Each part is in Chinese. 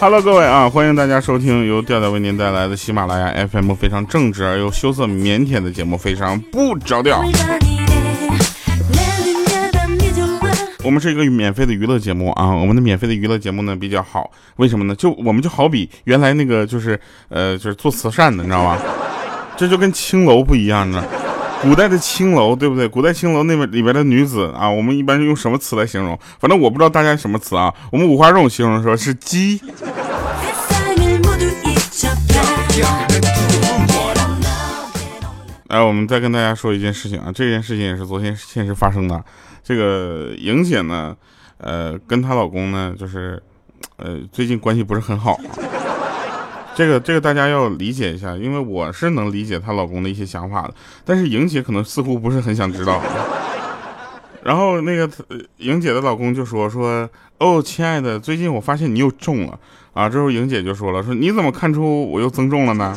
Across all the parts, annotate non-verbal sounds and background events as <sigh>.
，Hello，各位啊，欢迎大家收听由调调为您带来的喜马拉雅 FM 非常正直而又羞涩腼腆的节目，非常不着调。我们是一个免费的娱乐节目啊，我们的免费的娱乐节目呢比较好，为什么呢？就我们就好比原来那个就是呃就是做慈善的，你知道吧？这就跟青楼不一样呢。古代的青楼，对不对？古代青楼那边里边的女子啊，我们一般是用什么词来形容？反正我不知道大家什么词啊。我们五花肉形容说是鸡。哎，我们再跟大家说一件事情啊，这件事情也是昨天现实发生的。这个莹姐呢，呃，跟她老公呢，就是，呃，最近关系不是很好。这个这个大家要理解一下，因为我是能理解她老公的一些想法的，但是莹姐可能似乎不是很想知道。<laughs> 然后那个莹姐的老公就说说哦，亲爱的，最近我发现你又重了啊。之后莹姐就说了说你怎么看出我又增重了呢？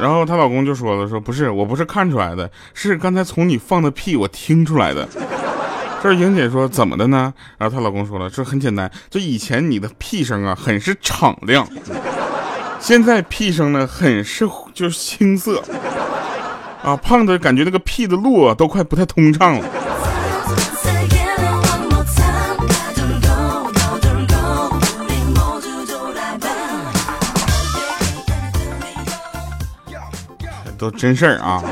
然后她老公就说了说不是，我不是看出来的，是刚才从你放的屁我听出来的。这莹姐说怎么的呢？然后她老公说了这很简单，就以前你的屁声啊很是敞亮。现在屁声呢，很是就是青涩啊，胖的感觉那个屁的路啊，都快不太通畅了。都真事儿啊！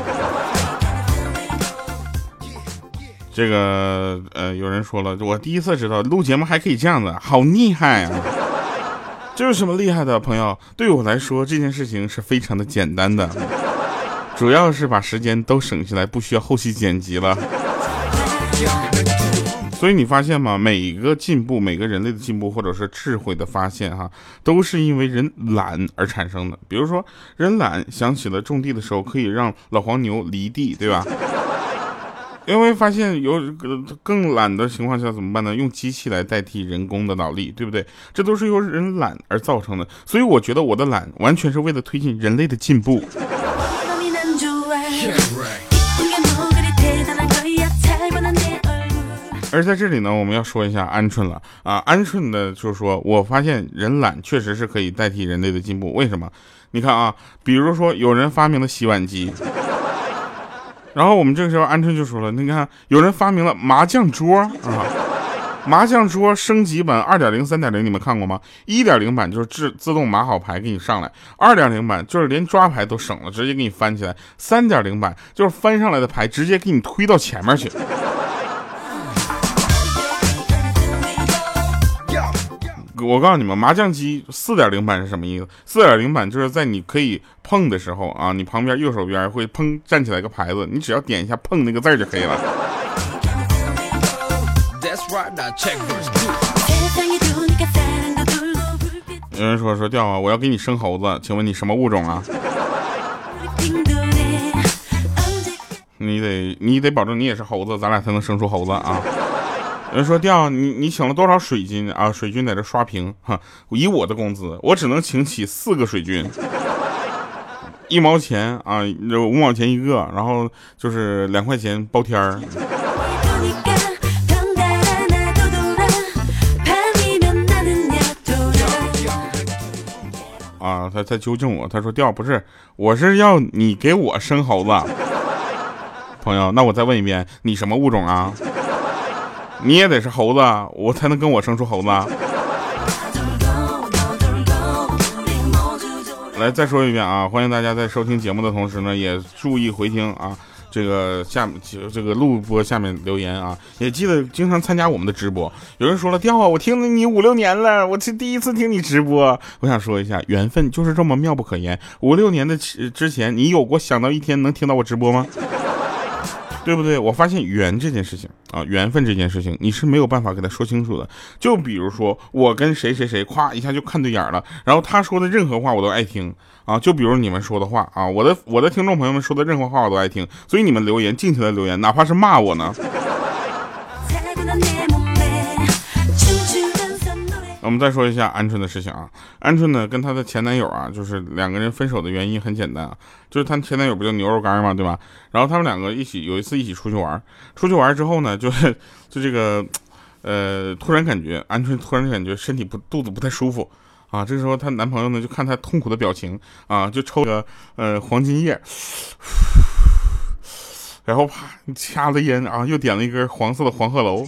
这个呃，有人说了，我第一次知道录节目还可以这样子，好厉害啊！这有什么厉害的，朋友？对我来说，这件事情是非常的简单的，主要是把时间都省下来，不需要后期剪辑了。所以你发现吗？每一个进步，每个人类的进步，或者是智慧的发现，哈，都是因为人懒而产生的。比如说，人懒想起了种地的时候，可以让老黄牛犁地，对吧？因为发现有更懒的情况下怎么办呢？用机器来代替人工的脑力，对不对？这都是由人懒而造成的。所以我觉得我的懒完全是为了推进人类的进步。而在这里呢，我们要说一下鹌鹑了啊！鹌鹑呢，就是说我发现人懒确实是可以代替人类的进步。为什么？你看啊，比如说有人发明了洗碗机。然后我们这个时候，鹌鹑就说了：“你看，有人发明了麻将桌啊，麻将桌升级版二点零、三点零，你们看过吗？一点零版就是自自动码好牌给你上来，二点零版就是连抓牌都省了，直接给你翻起来，三点零版就是翻上来的牌直接给你推到前面去。”我告诉你们，麻将机四点零版是什么意思？四点零版就是在你可以碰的时候啊，你旁边右手边会砰站起来一个牌子，你只要点一下碰那个字就可以了。有人说说调啊，我要给你生猴子，请问你什么物种啊？你得你得保证你也是猴子，咱俩才能生出猴子啊。人说调你你请了多少水军啊？水军在这刷屏哈，以我的工资，我只能请起四个水军，一毛钱啊，五毛钱一个，然后就是两块钱包天儿。啊，他他纠正我，他说调不是，我是要你给我生猴子。<laughs> 朋友，那我再问一遍，你什么物种啊？你也得是猴子，我才能跟我生出猴子。来，再说一遍啊！欢迎大家在收听节目的同时呢，也注意回听啊。这个下面这个录播下面留言啊，也记得经常参加我们的直播。有人说了，调啊，我听了你五六年了，我是第一次听你直播。我想说一下，缘分就是这么妙不可言。五六年的之前，你有过想到一天能听到我直播吗？对不对？我发现缘这件事情啊，缘分这件事情，你是没有办法给他说清楚的。就比如说，我跟谁谁谁，夸一下就看对眼了，然后他说的任何话我都爱听啊。就比如你们说的话啊，我的我的听众朋友们说的任何话我都爱听，所以你们留言尽情的留言，哪怕是骂我呢。我们再说一下鹌鹑的事情啊，鹌鹑呢跟她的前男友啊，就是两个人分手的原因很简单啊，就是她前男友不叫牛肉干嘛，对吧？然后他们两个一起有一次一起出去玩，出去玩之后呢，就就这个呃，突然感觉鹌鹑突然感觉身体不肚子不太舒服啊。这时候她男朋友呢就看她痛苦的表情啊，就抽个呃黄金叶，然后啪掐了烟啊，又点了一根黄色的黄鹤楼。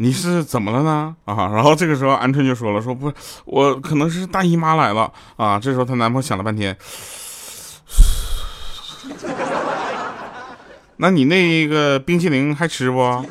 你是怎么了呢？啊，然后这个时候鹌鹑就说了，说不，我可能是大姨妈来了啊。这时候她男朋友想了半天。<laughs> 那你那个冰淇淋还吃不？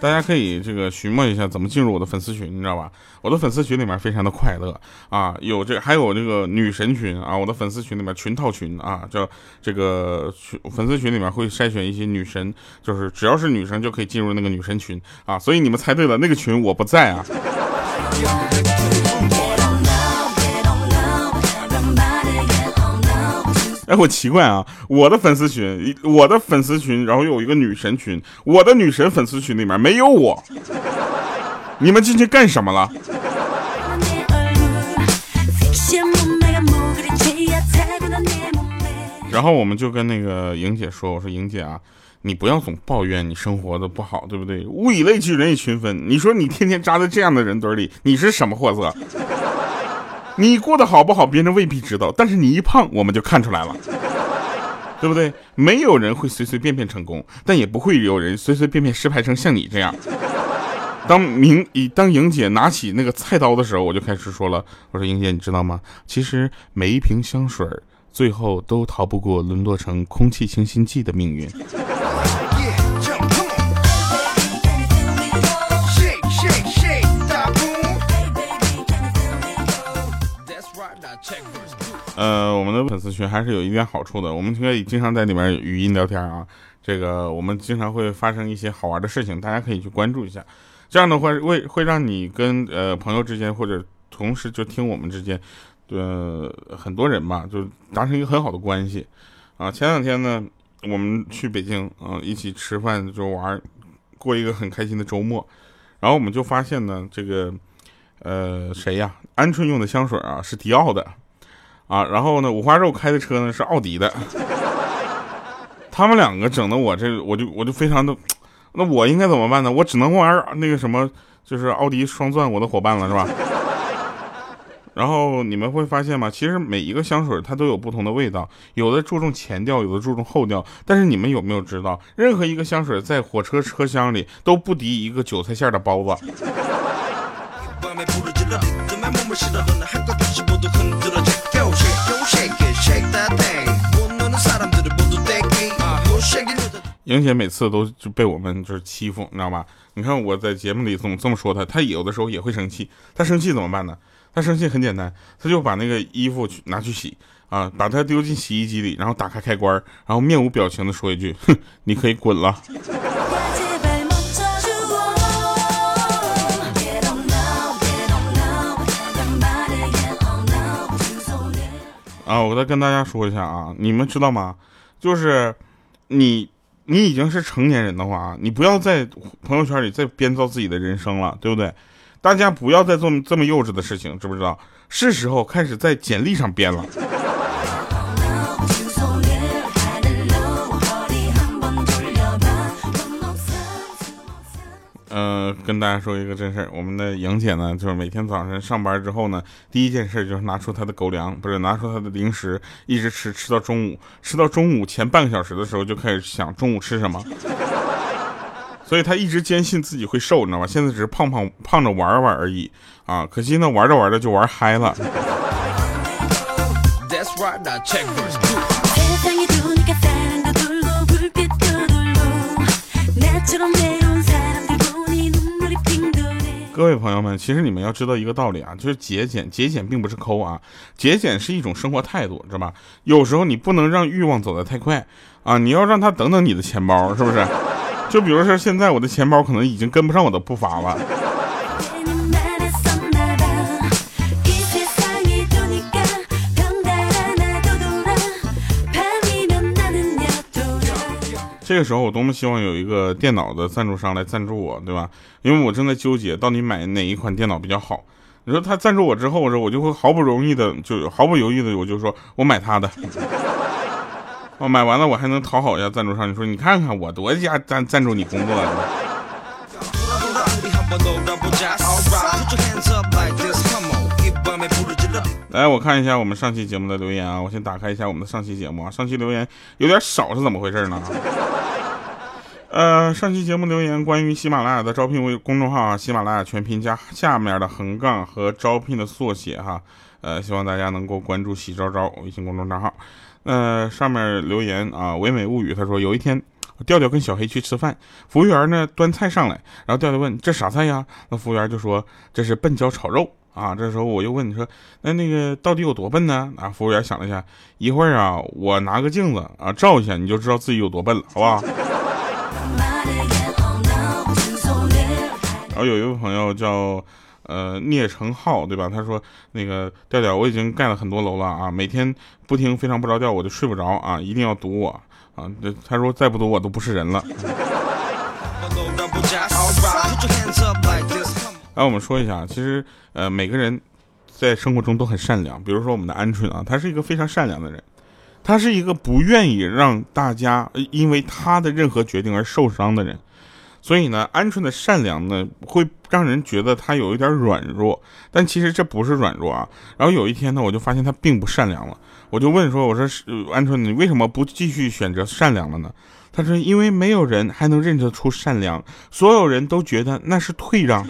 大家可以这个询问一下怎么进入我的粉丝群，你知道吧？我的粉丝群里面非常的快乐啊，有这还有这个女神群啊，我的粉丝群里面群套群啊，叫这个群粉丝群里面会筛选一些女神，就是只要是女生就可以进入那个女神群啊，所以你们猜对了，那个群我不在啊。哎，我奇怪啊，我的粉丝群，我的粉丝群，然后有一个女神群，我的女神粉丝群里面没有我，你们进去干什么了？然后我们就跟那个莹姐说，我说莹姐啊，你不要总抱怨你生活的不好，对不对？物以类聚，人以群分。你说你天天扎在这样的人堆里，你是什么货色？你过得好不好，别人未必知道，但是你一胖，我们就看出来了，对不对？没有人会随随便便成功，但也不会有人随随便便失败成像你这样。当明以当莹姐拿起那个菜刀的时候，我就开始说了，我说莹姐，你知道吗？其实每一瓶香水最后都逃不过沦落成空气清新剂的命运。呃，我们的粉丝群还是有一点好处的，我们可以经常在里面语音聊天啊。这个我们经常会发生一些好玩的事情，大家可以去关注一下。这样的话会会让你跟呃朋友之间或者同时就听我们之间，呃很多人吧，就达成一个很好的关系啊。前两天呢，我们去北京啊，一起吃饭就玩，过一个很开心的周末。然后我们就发现呢，这个呃谁呀，鹌鹑用的香水啊是迪奥的。啊，然后呢，五花肉开的车呢是奥迪的，他们两个整的我这我就我就非常的，那我应该怎么办呢？我只能玩那个什么，就是奥迪双钻我的伙伴了，是吧？然后你们会发现吗？其实每一个香水它都有不同的味道，有的注重前调，有的注重后调。但是你们有没有知道，任何一个香水在火车车厢里都不敌一个韭菜馅的包子。<laughs> 莹姐每次都就被我们就是欺负，你知道吧？你看我在节目里怎么这么说她，她有的时候也会生气。她生气怎么办呢？她生气很简单，她就把那个衣服去拿去洗啊，把它丢进洗衣机里，然后打开开关，然后面无表情的说一句：“哼，你可以滚了。”啊，我再跟大家说一下啊，你们知道吗？就是你。你已经是成年人的话啊，你不要在朋友圈里再编造自己的人生了，对不对？大家不要再做这么幼稚的事情，知不知道？是时候开始在简历上编了。呃，跟大家说一个真事儿，我们的莹姐呢，就是每天早晨上班之后呢，第一件事就是拿出她的狗粮，不是拿出她的零食，一直吃吃到中午，吃到中午前半个小时的时候就开始想中午吃什么，<laughs> 所以她一直坚信自己会瘦，你知道吗？现在只是胖胖胖着玩玩而已啊，可惜呢，玩着玩着就玩嗨了。各位朋友们，其实你们要知道一个道理啊，就是节俭，节俭并不是抠啊，节俭是一种生活态度，知道吧？有时候你不能让欲望走得太快啊，你要让他等等你的钱包，是不是？就比如说现在我的钱包可能已经跟不上我的步伐了。这个时候我多么希望有一个电脑的赞助商来赞助我，对吧？因为我正在纠结到底买哪一款电脑比较好。你说他赞助我之后，我说我就会毫不容易的，就毫不犹豫的，我就说我买他的。<laughs> 我买完了，我还能讨好一下赞助商。你说你看看我多家赞赞助你工作。<laughs> 来，我看一下我们上期节目的留言啊，我先打开一下我们的上期节目啊，上期留言有点少，是怎么回事呢？呃，上期节目留言关于喜马拉雅的招聘微公众号啊，喜马拉雅全拼加下面的横杠和招聘的缩写哈，呃，希望大家能够关注喜招招微信公众账号。呃，上面留言啊，唯美物语他说有一天调调跟小黑去吃饭，服务员呢端菜上来，然后调调问这啥菜呀？那服务员就说这是笨椒炒肉。啊，这时候我又问你说，那那个到底有多笨呢？啊，服务员想了一下，一会儿啊，我拿个镜子啊照一下，你就知道自己有多笨了，好吧？然后有一位朋友叫呃聂成浩，对吧？他说那个调调，我已经盖了很多楼了啊，每天不听非常不着调，我就睡不着啊，一定要堵我啊。他说再不堵我都不是人了。<laughs> 来，我们说一下，其实，呃，每个人在生活中都很善良。比如说我们的鹌鹑啊，他是一个非常善良的人，他是一个不愿意让大家因为他的任何决定而受伤的人。所以呢，鹌鹑的善良呢，会让人觉得他有一点软弱，但其实这不是软弱啊。然后有一天呢，我就发现他并不善良了，我就问说：“我说，鹌鹑，你为什么不继续选择善良了呢？”他说：“因为没有人还能认得出善良，所有人都觉得那是退让。”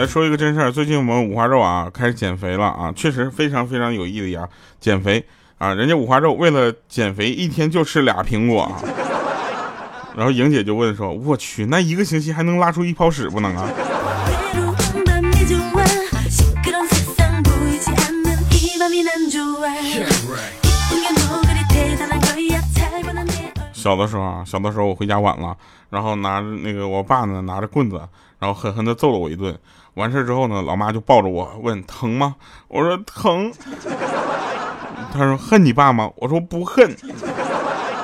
来说一个真事儿，最近我们五花肉啊开始减肥了啊，确实非常非常有毅力啊，减肥啊，人家五花肉为了减肥一天就吃俩苹果，然后莹姐就问说，我去，那一个星期还能拉出一泡屎不能啊？小的时候啊，小的时候我回家晚了，然后拿着那个我爸呢拿着棍子，然后狠狠的揍了我一顿。完事之后呢，老妈就抱着我问疼吗？我说疼。<laughs> 他说恨你爸吗？我说不恨。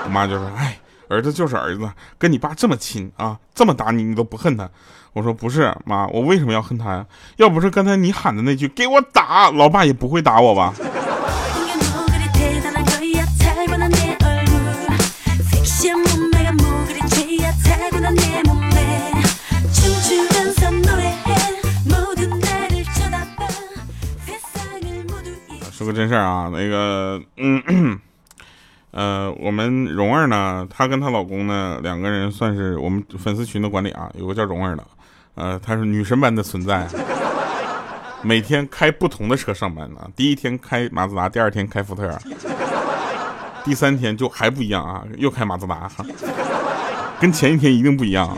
我妈就说哎，儿子就是儿子，跟你爸这么亲啊，这么打你你都不恨他。我说不是妈，我为什么要恨他呀？要不是刚才你喊的那句给我打，老爸也不会打我吧。说个真事儿啊，那个，嗯，<clears throat> 呃，我们蓉儿呢，她跟她老公呢，两个人算是我们粉丝群的管理啊，有个叫蓉儿的，呃，她是女神般的存在，每天开不同的车上班呢，第一天开马自达，第二天开福特，第三天就还不一样啊，又开马自达，跟前一天一定不一样。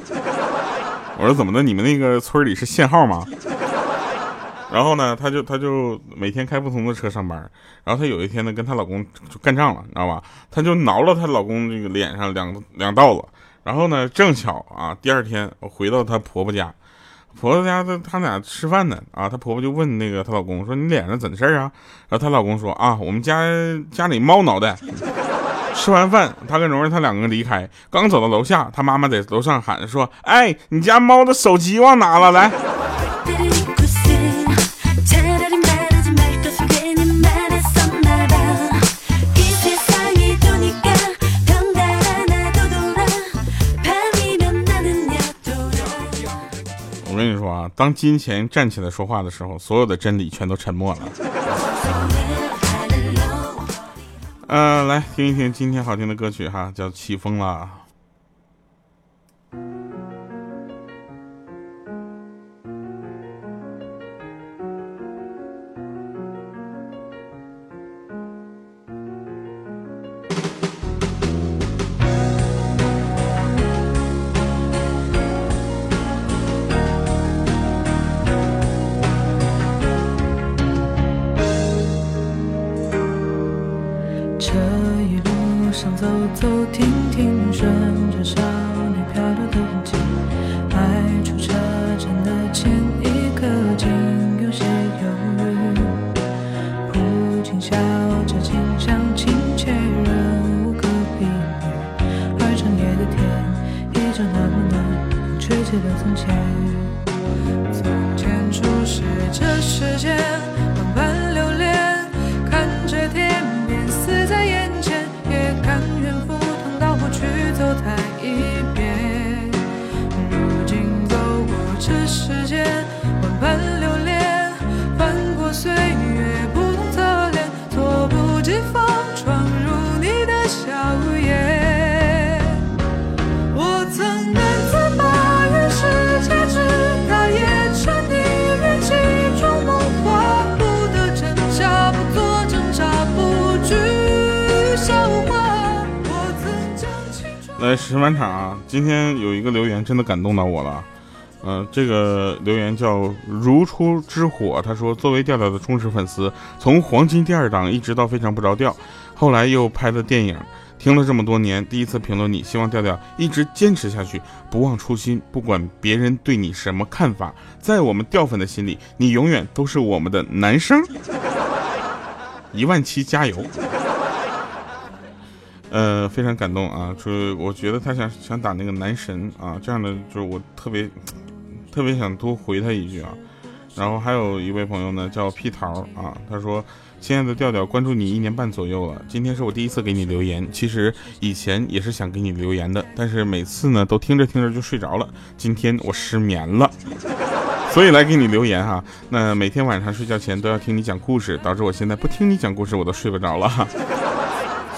我说怎么的？你们那个村里是限号吗？然后呢，她就她就每天开不同的车上班。然后她有一天呢，跟她老公就干仗了，你知道吧？她就挠了她老公这个脸上两两道子。然后呢，正巧啊，第二天我回到她婆婆家，婆婆家她她俩吃饭呢啊，她婆婆就问那个她老公说：“你脸上怎的事儿啊？”然后她老公说：“啊，我们家家里猫脑袋。<laughs> ”吃完饭，他跟蓉儿他两个离开，刚走到楼下，他妈妈在楼上喊说：“哎，你家猫的手机忘拿了，来。”当金钱站起来说话的时候，所有的真理全都沉默了。呃，来听一听今天好听的歌曲哈，叫《起风了》。这世界来石板厂啊，今天有一个留言真的感动到我了。嗯、这个留言叫如初之火，他说作为调调的忠实粉丝，从黄金第二档一直到非常不着调，后来又拍了电影，听了这么多年，第一次评论你，希望调调一直坚持下去，不忘初心，不管别人对你什么看法，在我们调粉的心里，你永远都是我们的男生。一万七加油！呃，非常感动啊！就是我觉得他想想打那个男神啊，这样的就是我特别 <tsk> 特别想多回他一句啊。然后还有一位朋友呢，叫屁桃啊，他说：“亲爱的调调，关注你一年半左右了，今天是我第一次给你留言。其实以前也是想给你留言的，但是每次呢都听着听着就睡着了。今天我失眠了。<laughs> ”所以来给你留言哈，那每天晚上睡觉前都要听你讲故事，导致我现在不听你讲故事我都睡不着了。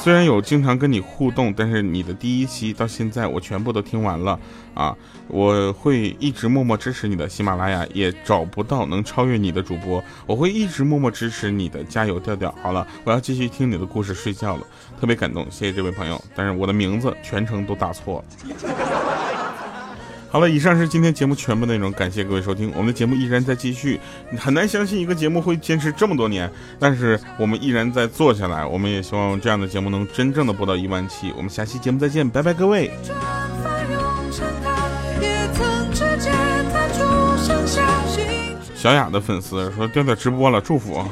虽然有经常跟你互动，但是你的第一期到现在我全部都听完了啊！我会一直默默支持你的，喜马拉雅也找不到能超越你的主播，我会一直默默支持你的，加油调调！好了，我要继续听你的故事睡觉了，特别感动，谢谢这位朋友，但是我的名字全程都打错了。好了，以上是今天节目全部内容，感谢各位收听。我们的节目依然在继续，很难相信一个节目会坚持这么多年，但是我们依然在做下来。我们也希望这样的节目能真正的播到一万期。我们下期节目再见，拜拜，各位。小雅的粉丝说调调直播了，祝福。